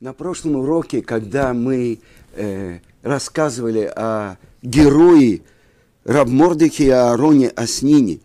На прошлом уроке, когда мы э, рассказывали о герое Рабмордыхе и Аароне Аснине,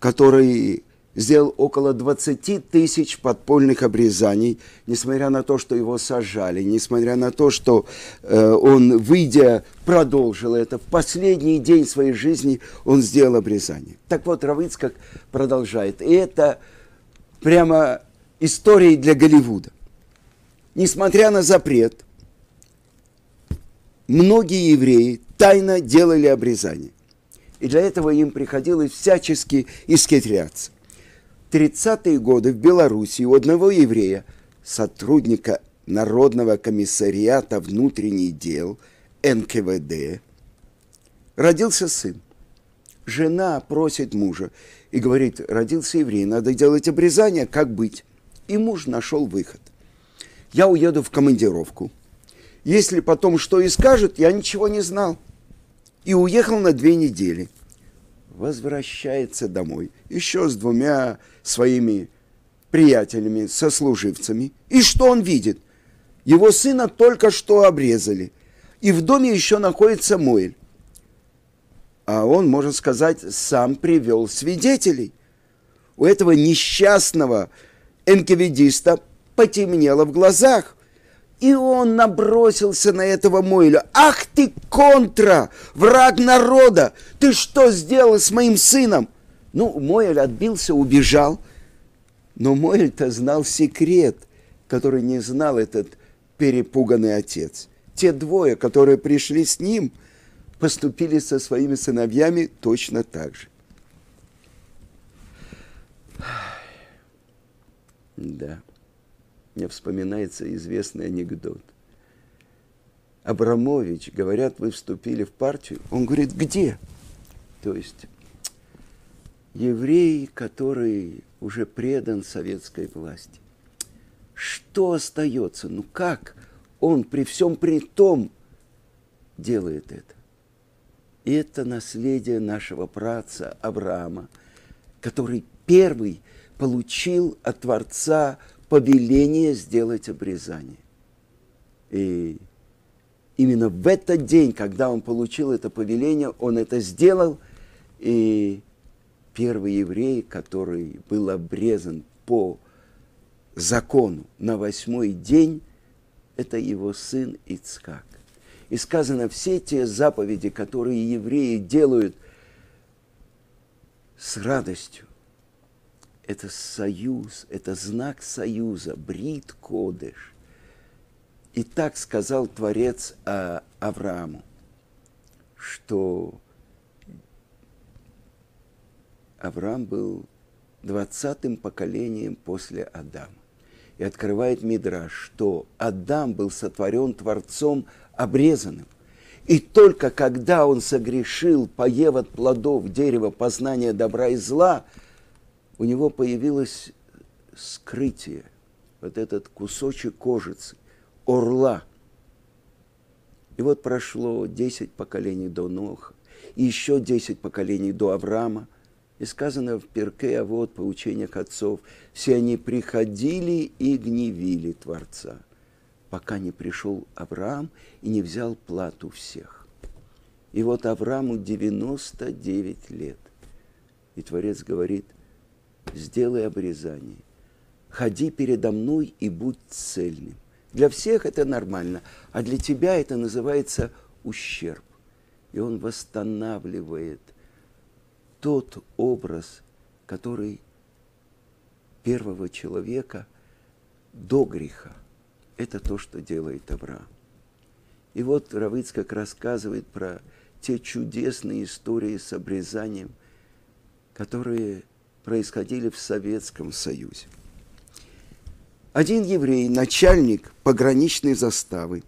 который сделал около 20 тысяч подпольных обрезаний, несмотря на то, что его сажали, несмотря на то, что э, он, выйдя, продолжил это. В последний день своей жизни он сделал обрезание. Так вот, Равыцкак продолжает. И это прямо история для Голливуда несмотря на запрет, многие евреи тайно делали обрезание. И для этого им приходилось всячески исхитряться. В 30-е годы в Беларуси у одного еврея, сотрудника Народного комиссариата внутренних дел, НКВД, родился сын. Жена просит мужа и говорит, родился еврей, надо делать обрезание, как быть? И муж нашел выход я уеду в командировку. Если потом что и скажут, я ничего не знал. И уехал на две недели. Возвращается домой еще с двумя своими приятелями, сослуживцами. И что он видит? Его сына только что обрезали. И в доме еще находится Моэль. А он, можно сказать, сам привел свидетелей. У этого несчастного энкевидиста потемнело в глазах. И он набросился на этого Мойля. «Ах ты, контра! Враг народа! Ты что сделал с моим сыном?» Ну, Мойль отбился, убежал. Но Мойль-то знал секрет, который не знал этот перепуганный отец. Те двое, которые пришли с ним, поступили со своими сыновьями точно так же. Да мне вспоминается известный анекдот. Абрамович, говорят, вы вступили в партию. Он говорит, где? То есть еврей, который уже предан советской власти. Что остается? Ну как он при всем при том делает это? Это наследие нашего праца Авраама, который первый получил от Творца повеление сделать обрезание. И именно в этот день, когда он получил это повеление, он это сделал, и первый еврей, который был обрезан по закону на восьмой день, это его сын Ицкак. И сказано, все те заповеди, которые евреи делают с радостью, это союз, это знак союза, брит кодыш. И так сказал Творец а, Аврааму, что Авраам был двадцатым поколением после Адама. И открывает Мидраш, что Адам был сотворен Творцом обрезанным. И только когда он согрешил, поев от плодов дерева познания добра и зла – у него появилось скрытие, вот этот кусочек кожицы, орла. И вот прошло 10 поколений до Ноха, и еще 10 поколений до Авраама, и сказано в Перке, а вот по учениях отцов, все они приходили и гневили Творца, пока не пришел Авраам и не взял плату всех. И вот Аврааму 99 лет. И Творец говорит, сделай обрезание. Ходи передо мной и будь цельным. Для всех это нормально, а для тебя это называется ущерб. И он восстанавливает тот образ, который первого человека до греха. Это то, что делает Авраам. И вот Равыцкак рассказывает про те чудесные истории с обрезанием, которые происходили в Советском Союзе. Один еврей, начальник пограничной заставы,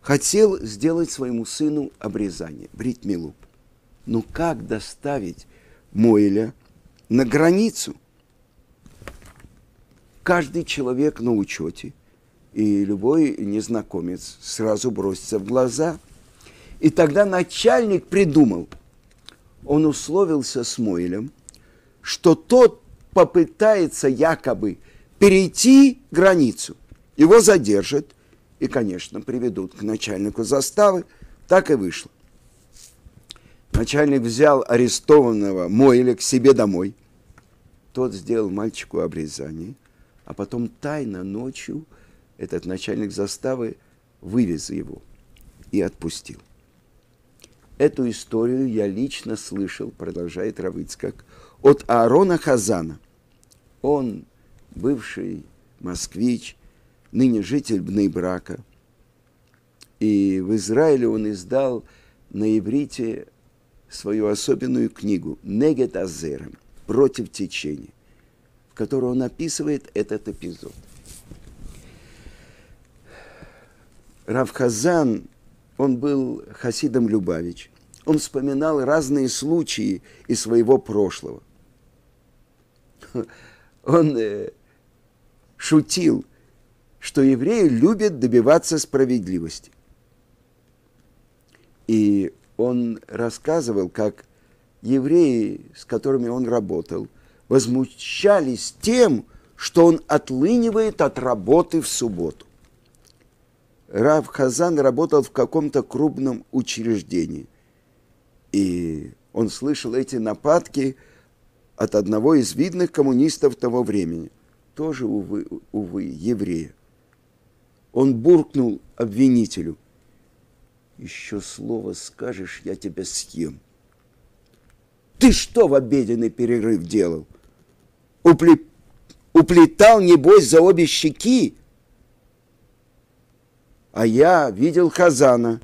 хотел сделать своему сыну обрезание, бритмилу. Но как доставить Моэля на границу? Каждый человек на учете, и любой незнакомец сразу бросится в глаза. И тогда начальник придумал, он условился с Моэлем – что тот попытается якобы перейти границу. Его задержат и, конечно, приведут к начальнику заставы. Так и вышло. Начальник взял арестованного Мойля к себе домой. Тот сделал мальчику обрезание, а потом тайно ночью этот начальник заставы вывез его и отпустил. Эту историю я лично слышал, продолжает Равыцкак, от Аарона Хазана. Он, бывший москвич, ныне житель Бнейбрака. И в Израиле он издал на иврите свою особенную книгу «Негет Азером» «Против течения», в которой он описывает этот эпизод. Равхазан, он был хасидом Любавич. Он вспоминал разные случаи из своего прошлого. Он э, шутил, что евреи любят добиваться справедливости. И он рассказывал, как евреи, с которыми он работал, возмущались тем, что он отлынивает от работы в субботу. Рав Хазан работал в каком-то крупном учреждении. И он слышал эти нападки от одного из видных коммунистов того времени, тоже, увы, увы еврея. Он буркнул обвинителю – еще слово скажешь, я тебя съем. Ты что в обеденный перерыв делал? Упле... Уплетал, небось, за обе щеки? А я видел Хазана.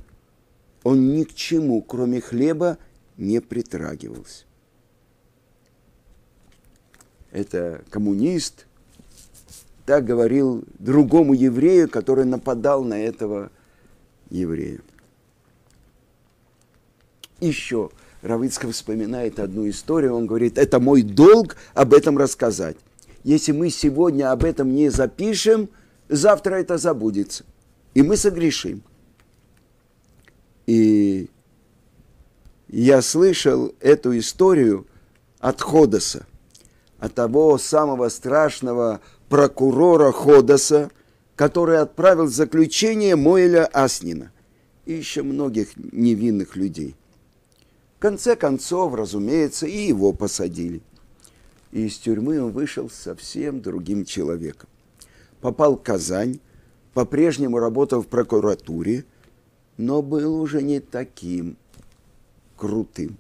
Он ни к чему, кроме хлеба, не притрагивался. Это коммунист, так говорил другому еврею, который нападал на этого еврея. Еще Равицкий вспоминает одну историю, он говорит, это мой долг об этом рассказать. Если мы сегодня об этом не запишем, завтра это забудется. И мы согрешим. И я слышал эту историю от Ходоса, от того самого страшного прокурора Ходоса, который отправил в заключение Моэля Аснина и еще многих невинных людей – конце концов, разумеется, и его посадили. И из тюрьмы он вышел совсем другим человеком. Попал в Казань, по-прежнему работал в прокуратуре, но был уже не таким крутым.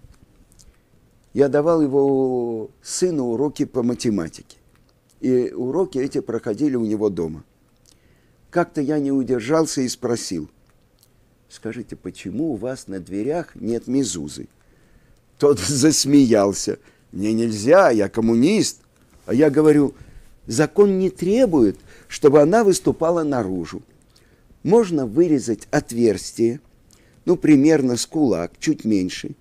Я давал его сыну уроки по математике. И уроки эти проходили у него дома. Как-то я не удержался и спросил, скажите, почему у вас на дверях нет мезузы? Тот засмеялся. Мне нельзя, я коммунист. А я говорю, закон не требует, чтобы она выступала наружу. Можно вырезать отверстие, ну, примерно с кулак, чуть меньше,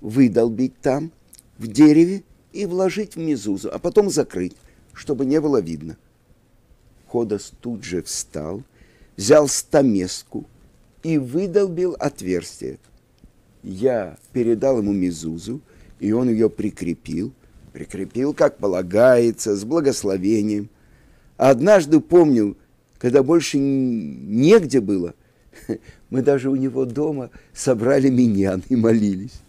выдолбить там, в дереве, и вложить в мезузу, а потом закрыть, чтобы не было видно. Ходос тут же встал, взял стамеску и выдолбил отверстие я передал ему мизузу, и он ее прикрепил, прикрепил, как полагается, с благословением. А однажды помню, когда больше негде было, мы даже у него дома собрали миньян и молились.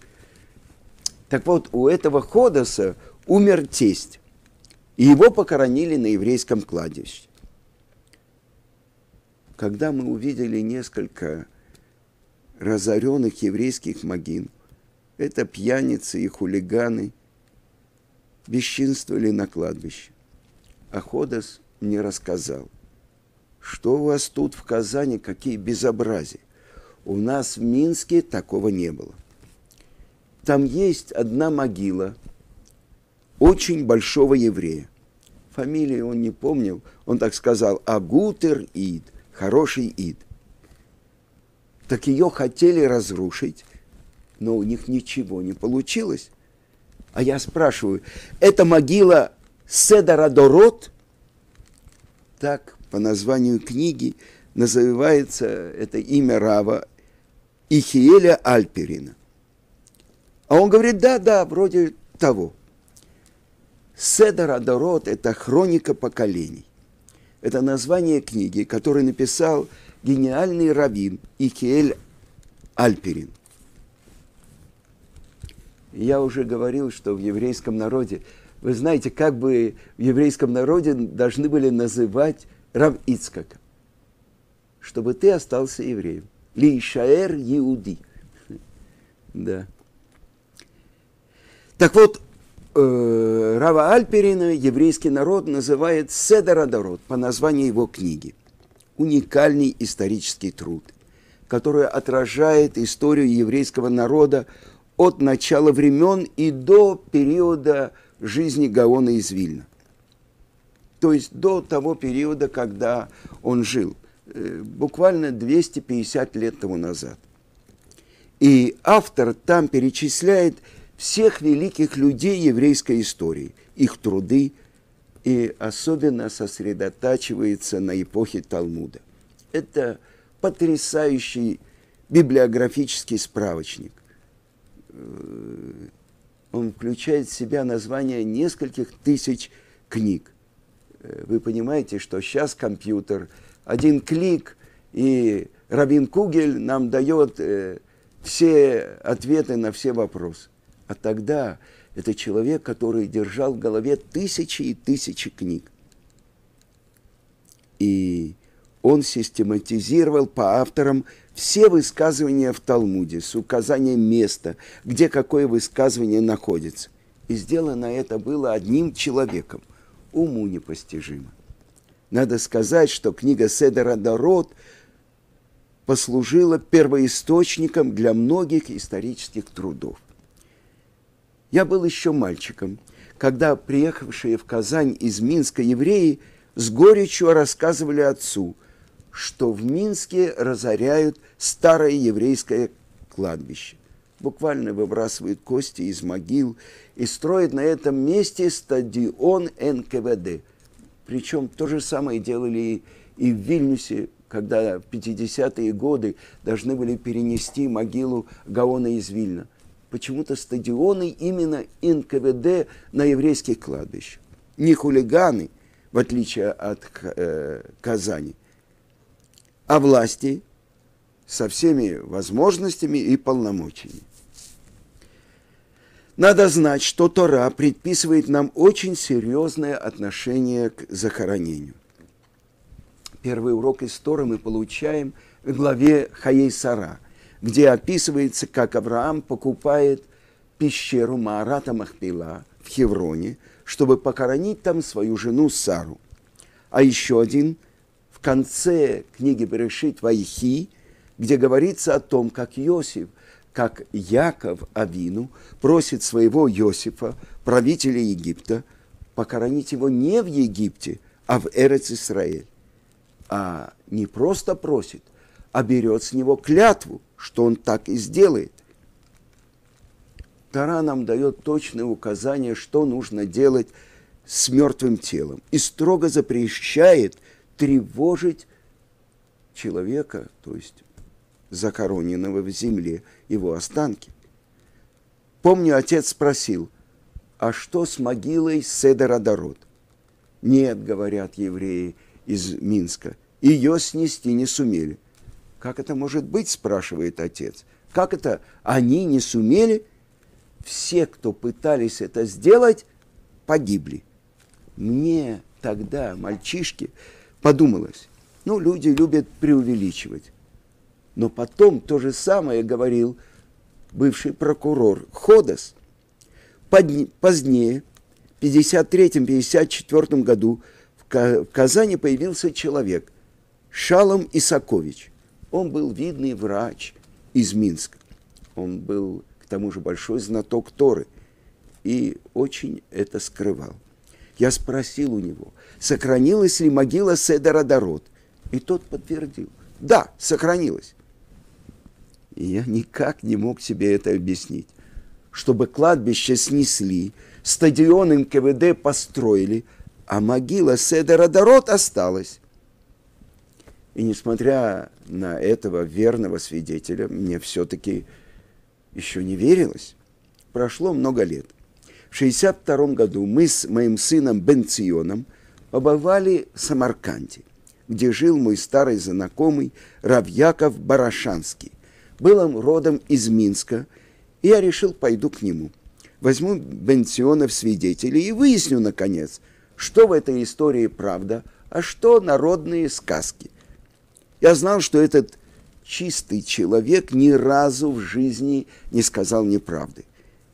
Так вот, у этого Ходоса умер тесть, и его похоронили на еврейском кладбище. Когда мы увидели несколько разоренных еврейских могил. Это пьяницы и хулиганы бесчинствовали на кладбище. А Ходос мне рассказал, что у вас тут в Казани, какие безобразия. У нас в Минске такого не было. Там есть одна могила очень большого еврея. Фамилии он не помнил, он так сказал, Агутер Ид, хороший Ид так ее хотели разрушить, но у них ничего не получилось. А я спрашиваю, это могила Седора Дорот? Так по названию книги называется это имя Рава Ихиеля Альперина. А он говорит, да, да, вроде того. Седор Адорот – это хроника поколений. Это название книги, которую написал гениальный раввин Икиэль Альперин. Я уже говорил, что в еврейском народе, вы знаете, как бы в еврейском народе должны были называть Рав Ицкака, чтобы ты остался евреем. Лишаэр Иуди. Да. Так вот, э, Рава Альперина еврейский народ называет Седородород по названию его книги. Уникальный исторический труд, который отражает историю еврейского народа от начала времен и до периода жизни Гаона из Вильна. То есть до того периода, когда он жил, э, буквально 250 лет тому назад. И автор там перечисляет всех великих людей еврейской истории, их труды, и особенно сосредотачивается на эпохе Талмуда. Это потрясающий библиографический справочник. Э, он включает в себя название нескольких тысяч книг. Э, вы понимаете, что сейчас компьютер, один клик, и Рабин Кугель нам дает э, все ответы на все вопросы. А тогда это человек, который держал в голове тысячи и тысячи книг. И он систематизировал по авторам все высказывания в Талмуде с указанием места, где какое высказывание находится. И сделано это было одним человеком. Уму непостижимо. Надо сказать, что книга Седера Дород послужила первоисточником для многих исторических трудов. Я был еще мальчиком, когда приехавшие в Казань из Минска евреи с горечью рассказывали отцу, что в Минске разоряют старое еврейское кладбище. Буквально выбрасывают кости из могил и строят на этом месте стадион НКВД. Причем то же самое делали и в Вильнюсе, когда в 50-е годы должны были перенести могилу Гаона из Вильна – почему-то стадионы именно НКВД на еврейских кладбищах. Не хулиганы, в отличие от э, Казани, а власти со всеми возможностями и полномочиями. Надо знать, что Тора предписывает нам очень серьезное отношение к захоронению. Первый урок из Торы мы получаем в главе Хаей Сара – где описывается, как Авраам покупает пещеру Маарата Махпила в Хевроне, чтобы похоронить там свою жену Сару. А еще один в конце книги Берешит Вайхи, где говорится о том, как Иосиф, как Яков Авину просит своего Иосифа, правителя Египта, похоронить его не в Египте, а в Эрец Исраэль. А не просто просит, а берет с него клятву – что он так и сделает. Тара нам дает точные указания, что нужно делать с мертвым телом. И строго запрещает тревожить человека, то есть захороненного в земле, его останки. Помню, отец спросил, а что с могилой Седера Дород? Нет, говорят евреи из Минска, ее снести не сумели – как это может быть, спрашивает отец. Как это они не сумели? Все, кто пытались это сделать, погибли. Мне тогда, мальчишки, подумалось, ну, люди любят преувеличивать. Но потом то же самое говорил бывший прокурор Ходос. Позднее, в 53-54 году, в Казани появился человек, Шалом Исакович – он был видный врач из Минска. Он был, к тому же, большой знаток Торы и очень это скрывал. Я спросил у него, сохранилась ли могила Седора Дород, и тот подтвердил, да, сохранилась. И я никак не мог себе это объяснить. Чтобы кладбище снесли, стадион НКВД построили, а могила Седора Дород осталась. И несмотря на этого верного свидетеля, мне все-таки еще не верилось. Прошло много лет. В 1962 году мы с моим сыном Бенционом побывали в Самарканде, где жил мой старый знакомый Равьяков Барашанский. Был он родом из Минска, и я решил, пойду к нему. Возьму Бенциона в свидетели и выясню, наконец, что в этой истории правда, а что народные сказки. Я знал, что этот чистый человек ни разу в жизни не сказал неправды.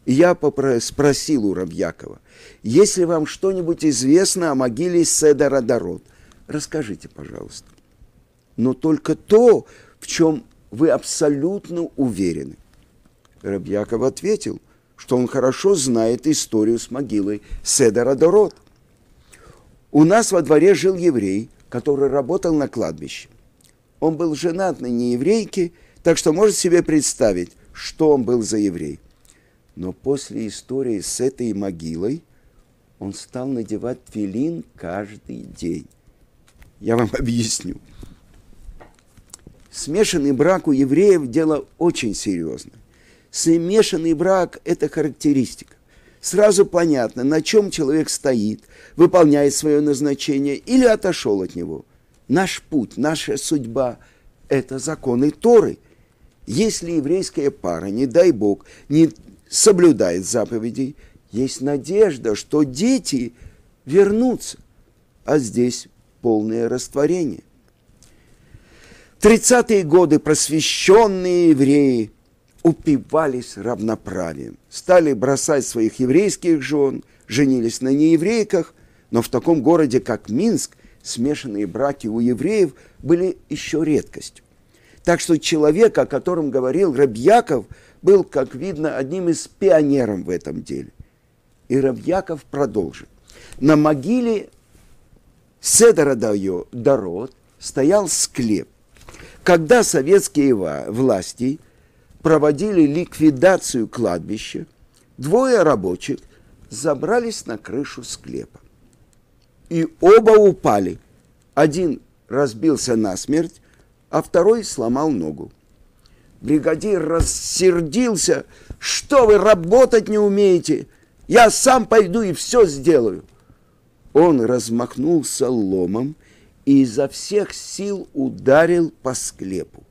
И я спросил у Равьякова, если вам что-нибудь известно о могиле Седора Дород, расскажите, пожалуйста. Но только то, в чем вы абсолютно уверены. Рабьяков ответил, что он хорошо знает историю с могилой Седора Дород. У нас во дворе жил еврей, который работал на кладбище. Он был женат на нееврейке, так что может себе представить, что он был за еврей. Но после истории с этой могилой он стал надевать филин каждый день. Я вам объясню. Смешанный брак у евреев – дело очень серьезное. Смешанный брак – это характеристика. Сразу понятно, на чем человек стоит, выполняет свое назначение или отошел от него. Наш путь, наша судьба – это законы Торы. Если еврейская пара, не дай Бог, не соблюдает заповедей, есть надежда, что дети вернутся. А здесь полное растворение. Тридцатые годы просвещенные евреи упивались равноправием, стали бросать своих еврейских жен, женились на нееврейках, но в таком городе, как Минск, смешанные браки у евреев были еще редкостью. Так что человек, о котором говорил Рабьяков, был, как видно, одним из пионеров в этом деле. И Рабьяков продолжит. На могиле Седора Дород стоял склеп. Когда советские власти проводили ликвидацию кладбища, двое рабочих забрались на крышу склепа. И оба упали. Один разбился насмерть, а второй сломал ногу. Бригадир рассердился. Что вы работать не умеете? Я сам пойду и все сделаю. Он размахнулся ломом и изо всех сил ударил по склепу.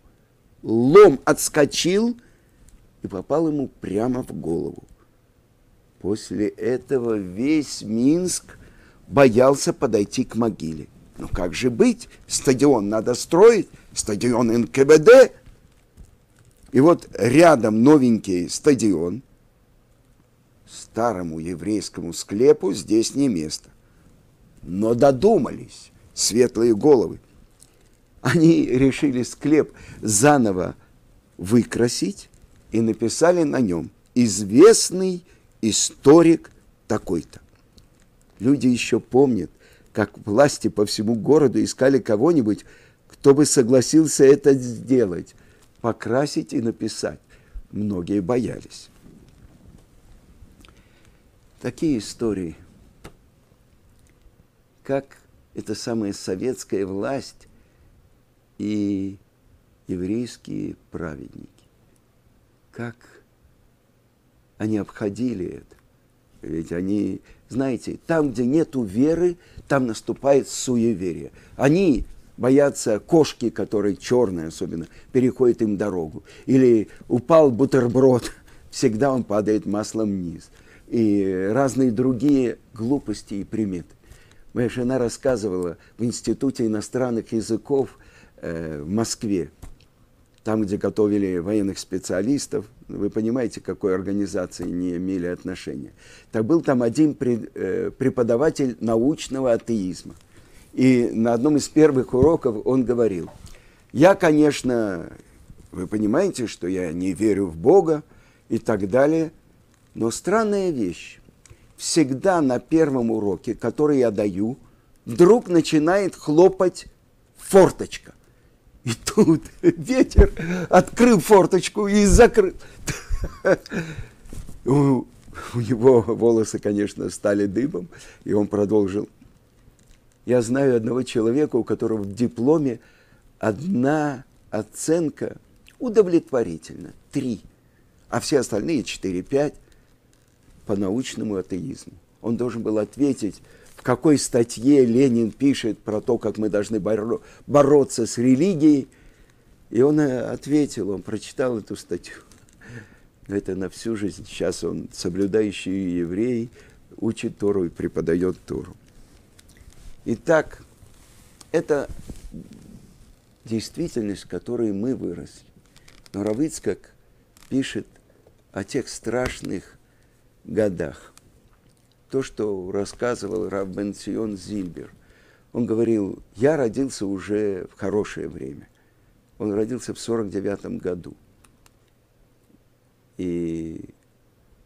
Лом отскочил и попал ему прямо в голову. После этого весь Минск боялся подойти к могиле. Ну как же быть? Стадион надо строить, стадион НКВД. И вот рядом новенький стадион. Старому еврейскому склепу здесь не место. Но додумались светлые головы. Они решили склеп заново выкрасить и написали на нем «Известный историк такой-то». Люди еще помнят, как власти по всему городу искали кого-нибудь, кто бы согласился это сделать, покрасить и написать. Многие боялись. Такие истории, как эта самая советская власть и еврейские праведники, как они обходили это. Ведь они, знаете, там, где нету веры, там наступает суеверие. Они боятся кошки, которые черные особенно, переходят им дорогу. Или упал бутерброд, всегда он падает маслом вниз. И разные другие глупости и приметы. Моя жена рассказывала в Институте иностранных языков э, в Москве, там, где готовили военных специалистов, вы понимаете, к какой организации не имели отношения. Так был там один э, преподаватель научного атеизма. И на одном из первых уроков он говорил, я, конечно, вы понимаете, что я не верю в Бога и так далее, но странная вещь. Всегда на первом уроке, который я даю, вдруг начинает хлопать форточка. И тут ветер открыл форточку и закрыл. У, у него волосы, конечно, стали дыбом, и он продолжил. Я знаю одного человека, у которого в дипломе одна оценка удовлетворительна, три, а все остальные четыре, пять по научному атеизму. Он должен был ответить какой статье Ленин пишет про то, как мы должны боро- бороться с религией. И он э, ответил, он прочитал эту статью. Это на всю жизнь. Сейчас он соблюдающий еврей, учит Тору и преподает Тору. Итак, это действительность, в которой мы выросли. Но Равицкак пишет о тех страшных годах. То, что рассказывал Рав Бенцион Зильбер. Он говорил, я родился уже в хорошее время. Он родился в 49 году. И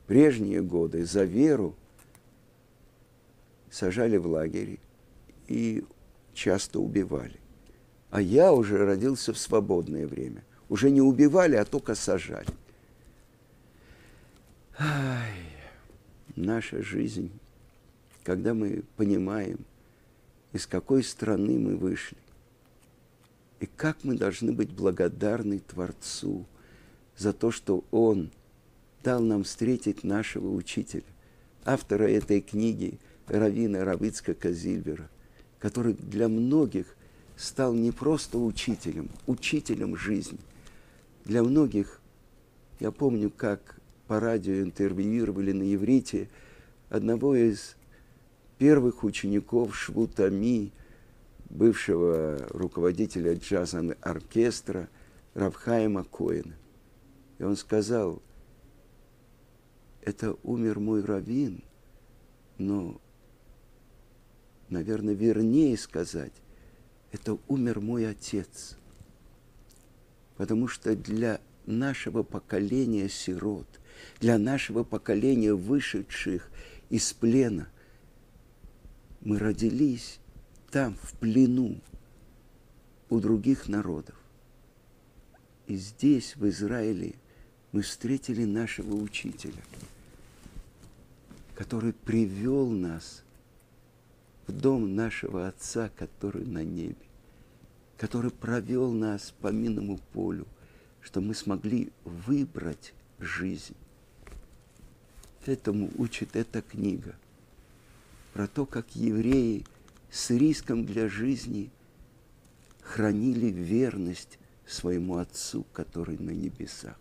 прежние годы за веру сажали в лагере и часто убивали. А я уже родился в свободное время. Уже не убивали, а только сажали. Ай, наша жизнь, когда мы понимаем, из какой страны мы вышли, и как мы должны быть благодарны Творцу за то, что Он дал нам встретить нашего учителя, автора этой книги Равина Равицка Казильбера, который для многих стал не просто учителем, учителем жизни. Для многих, я помню, как по радио интервьюировали на иврите одного из первых учеников Швутами, бывшего руководителя джазового оркестра Равхайма Коэна. И он сказал, это умер мой раввин, но, наверное, вернее сказать, это умер мой отец. Потому что для нашего поколения сирот, для нашего поколения вышедших из плена, мы родились там, в плену, у других народов. И здесь, в Израиле, мы встретили нашего учителя, который привел нас в дом нашего Отца, который на небе, который провел нас по минному полю, что мы смогли выбрать жизнь. Этому учит эта книга про то, как евреи с риском для жизни хранили верность своему Отцу, который на небесах.